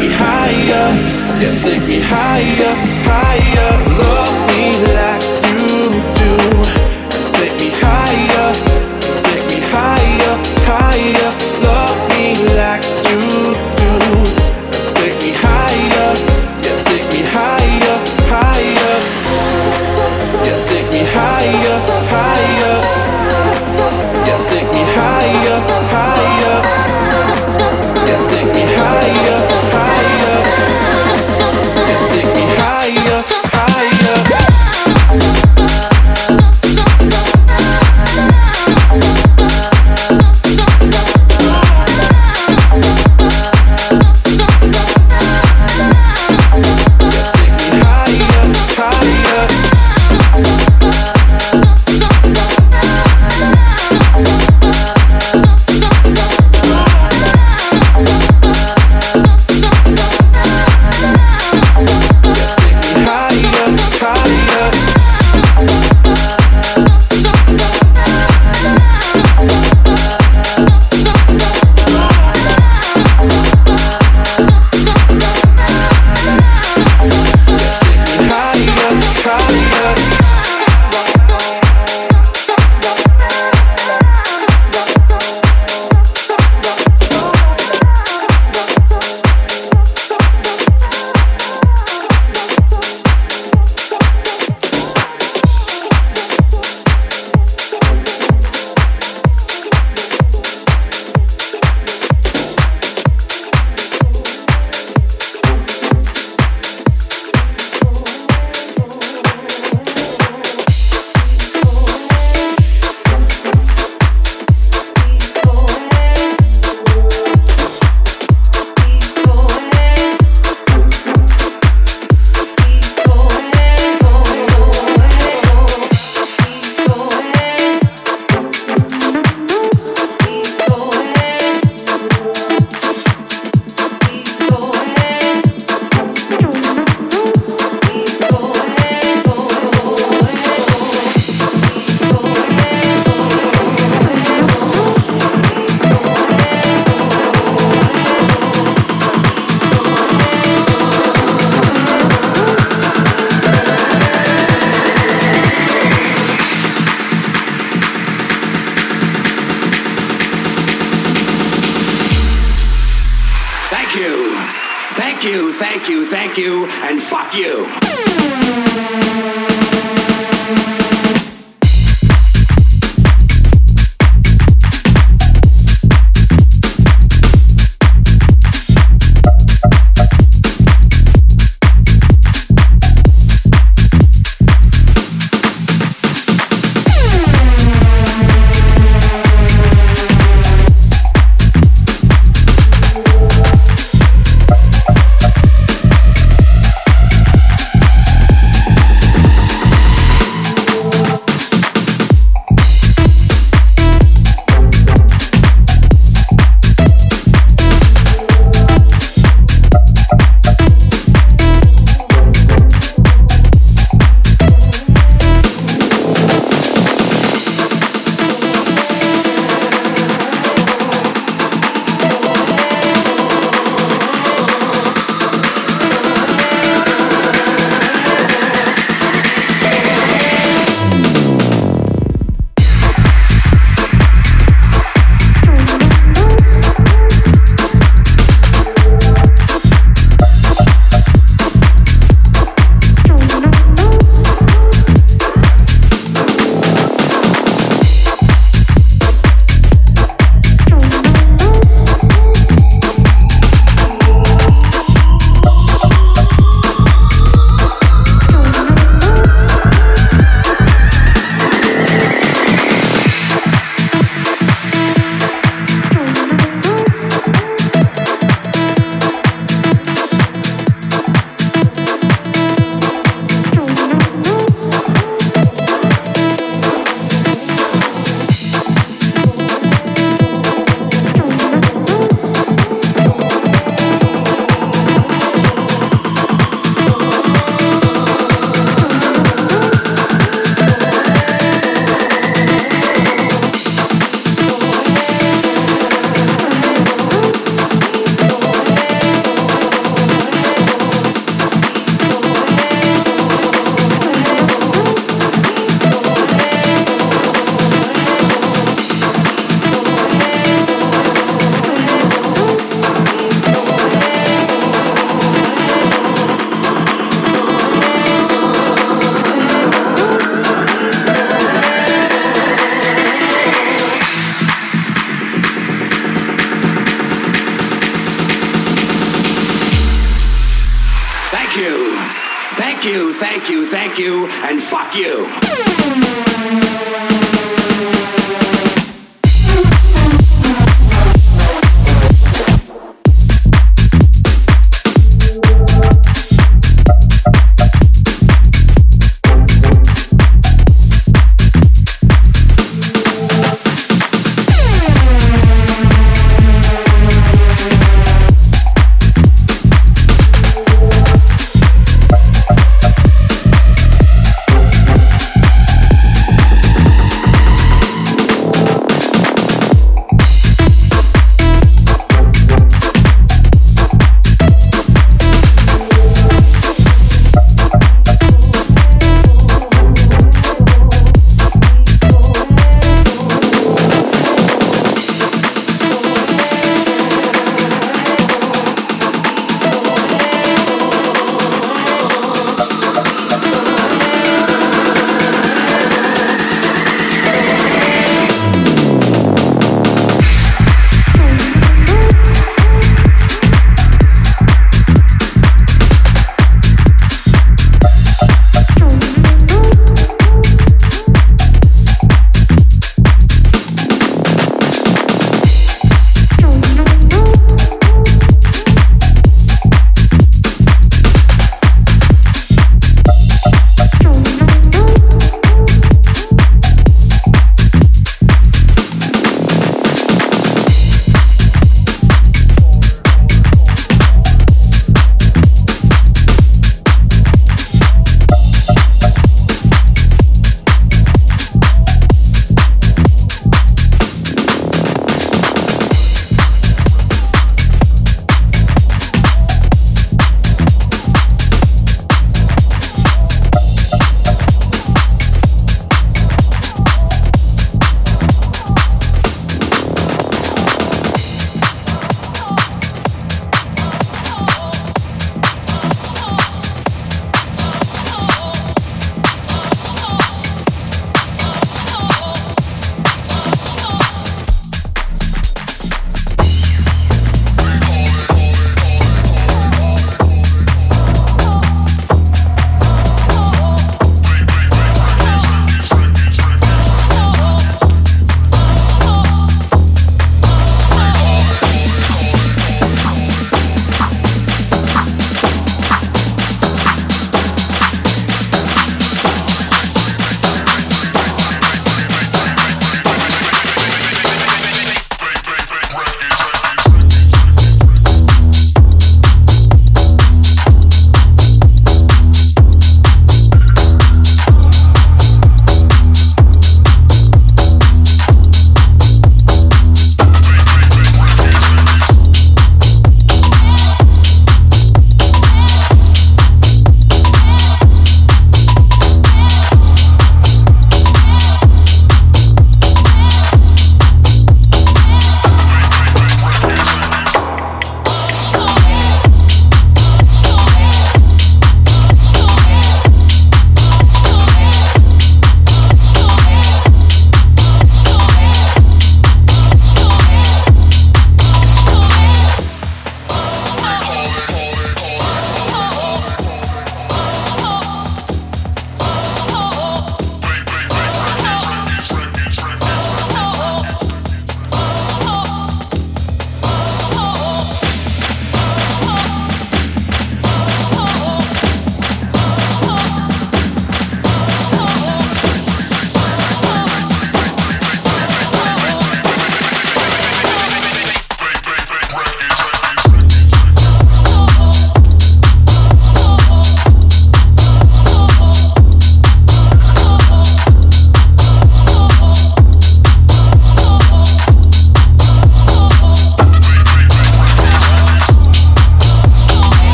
me higher. Yeah, take me higher, higher.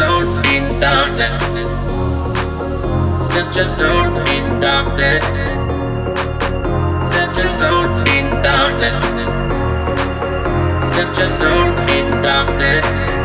soul in darkness. Soul in darkness. Such a soul in darkness. Such a soul in darkness.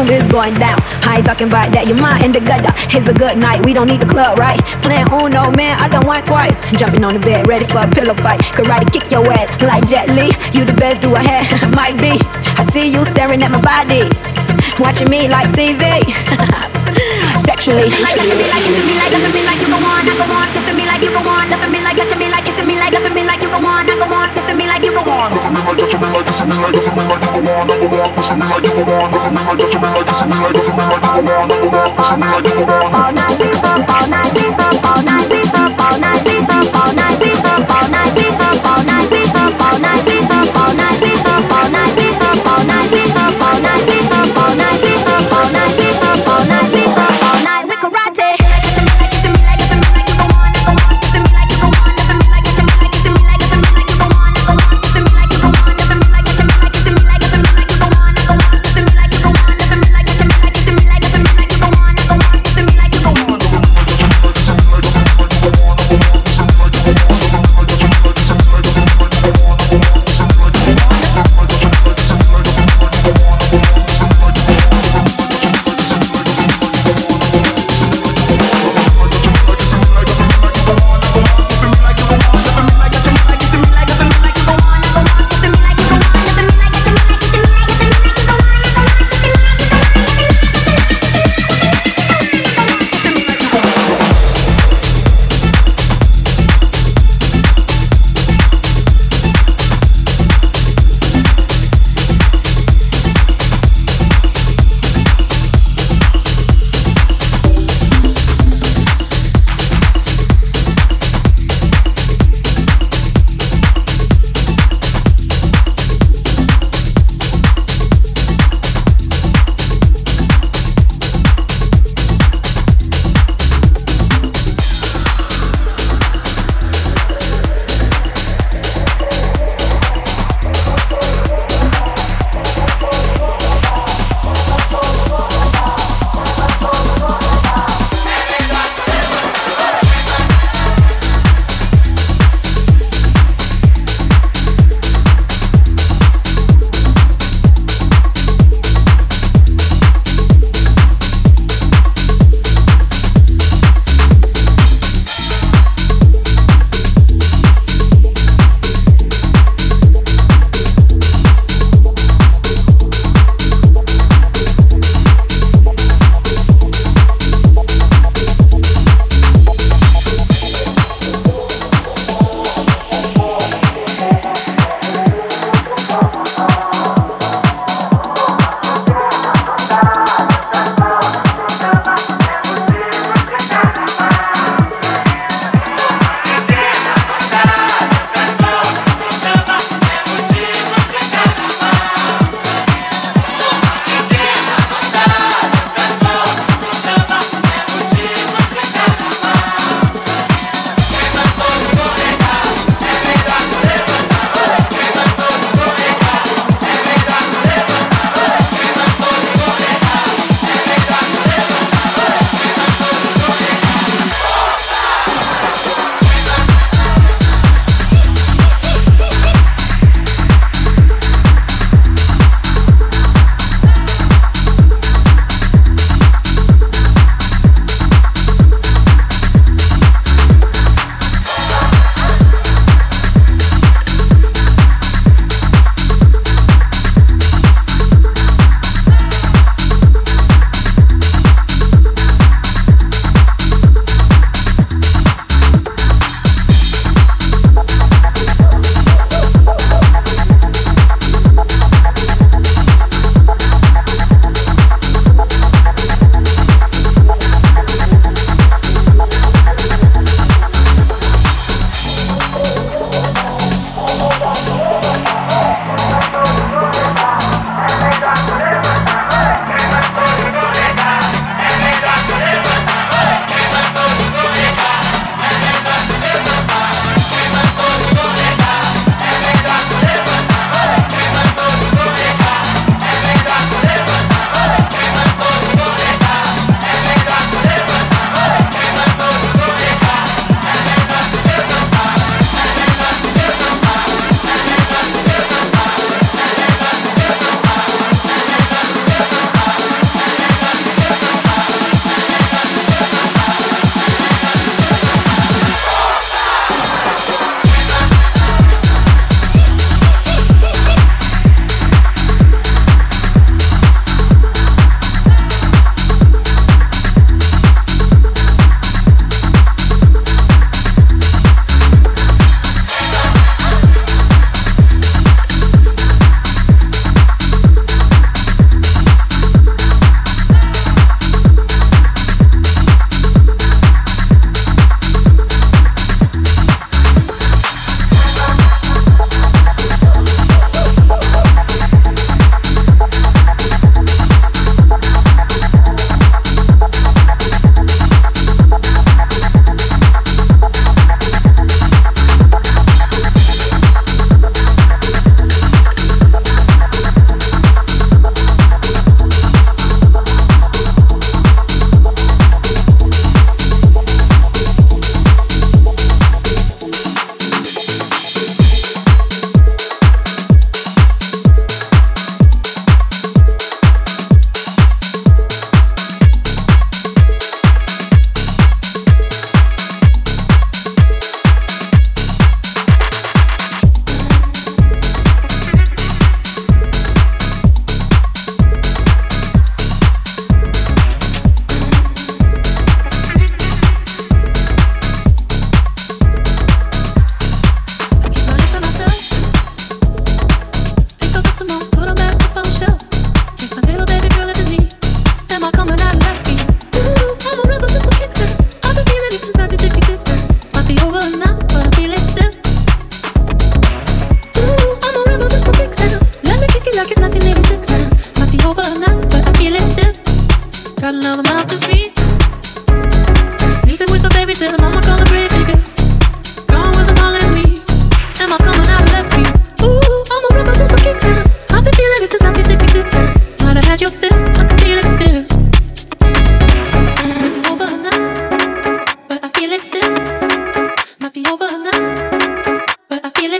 Room is going down. I ain't talking about that, your mind in the gutter. It's a good night, we don't need the club, right? Playing Uno, oh man, I done won twice. Jumping on the bed, ready for a pillow fight. Karate kick your ass like Jet Li. You the best do I have, might be. I see you staring at my body, watching me like TV. Sexually. Like touching me like kissing me like loving me like you go on, I go on, kissing me like you go on, loving me like touching me like kissing me like touching me like kissing me like you go on, I go on, kissing me like you go on, loving me like touching me like kissing me like loving me like you go on, I go on, kissing me like you go on. All night we up, all night we up, all night we up, all night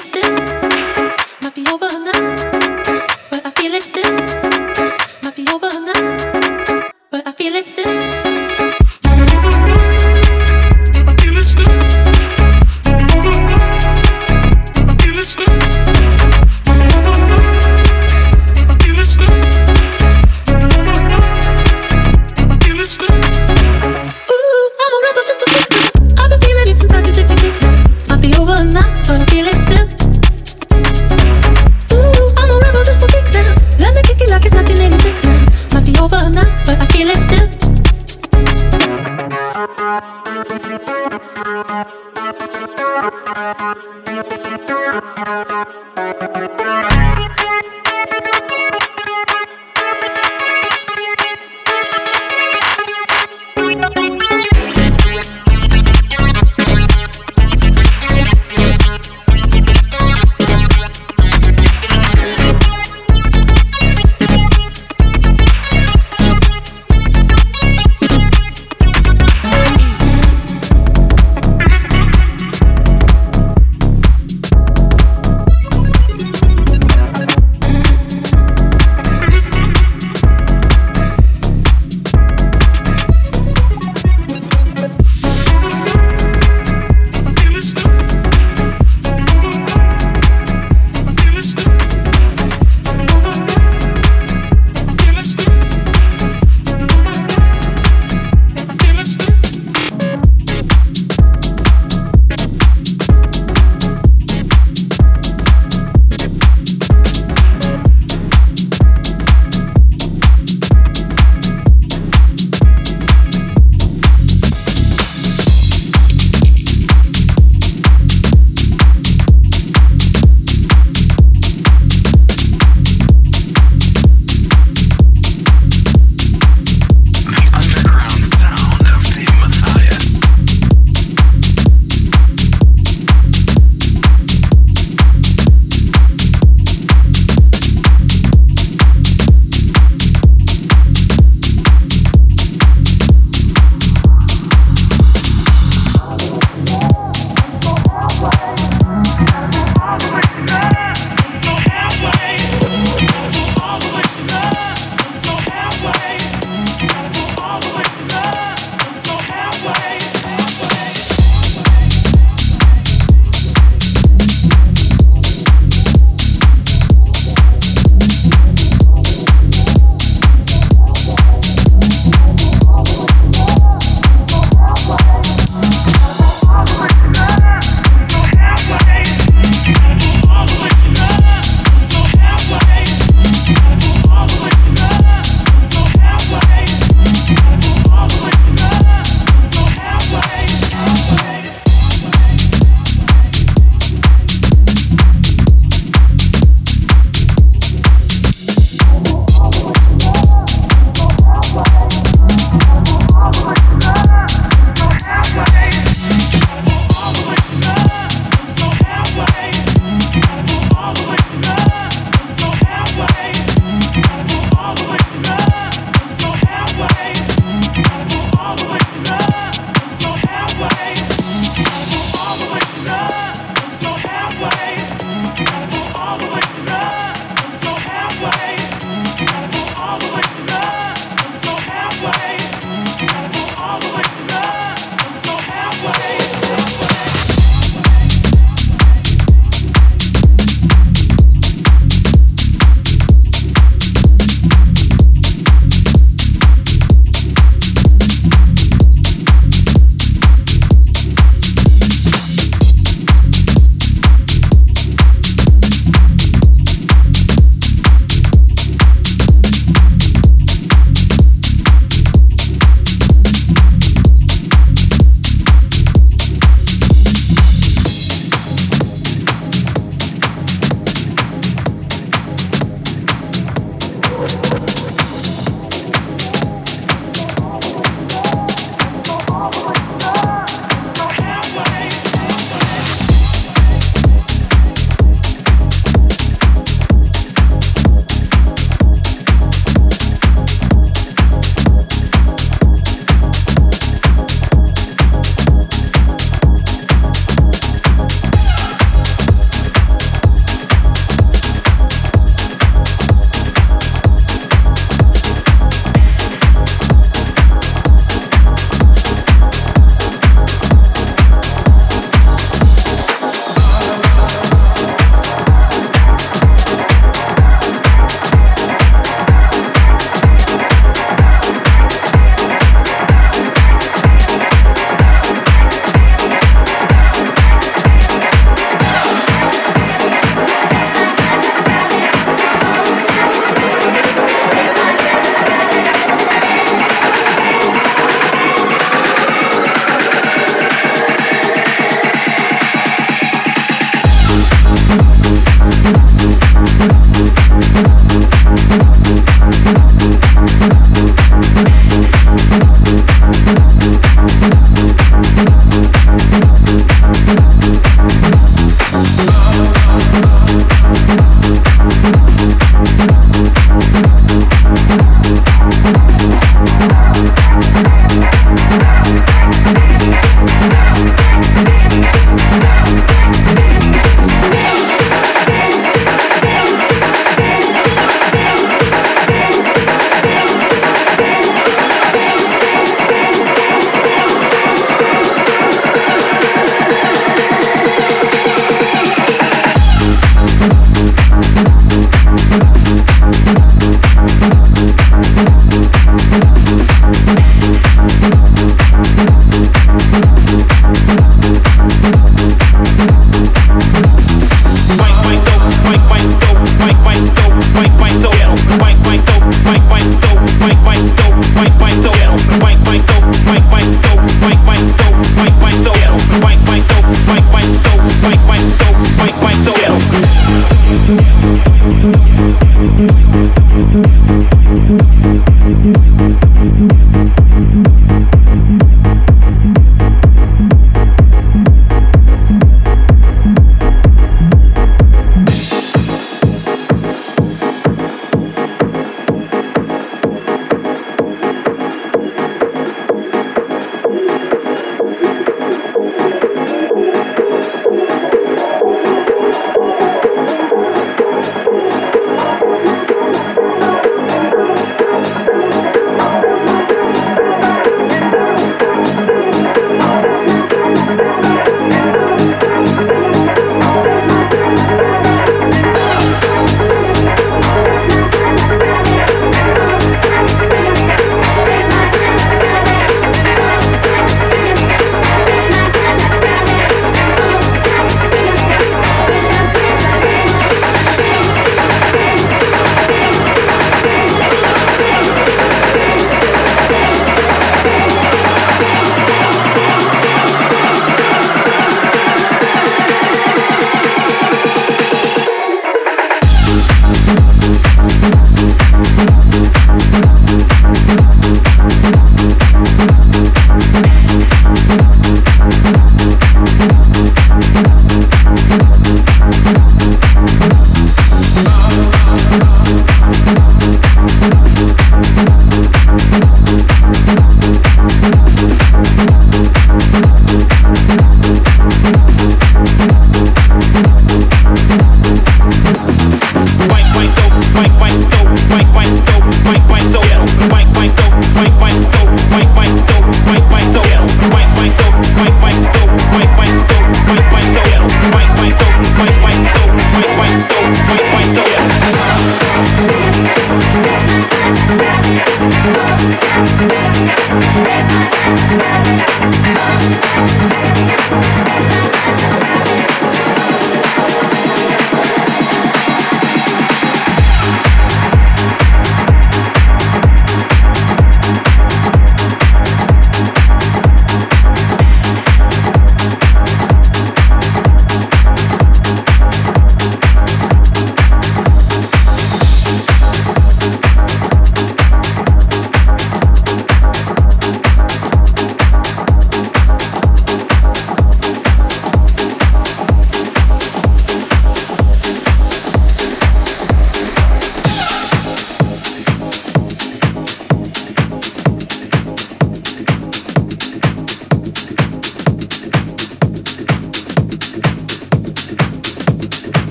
Might be over now, but I feel it still. Might be over now, but I feel it still.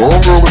Como eu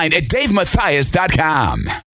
online at davemathias.com.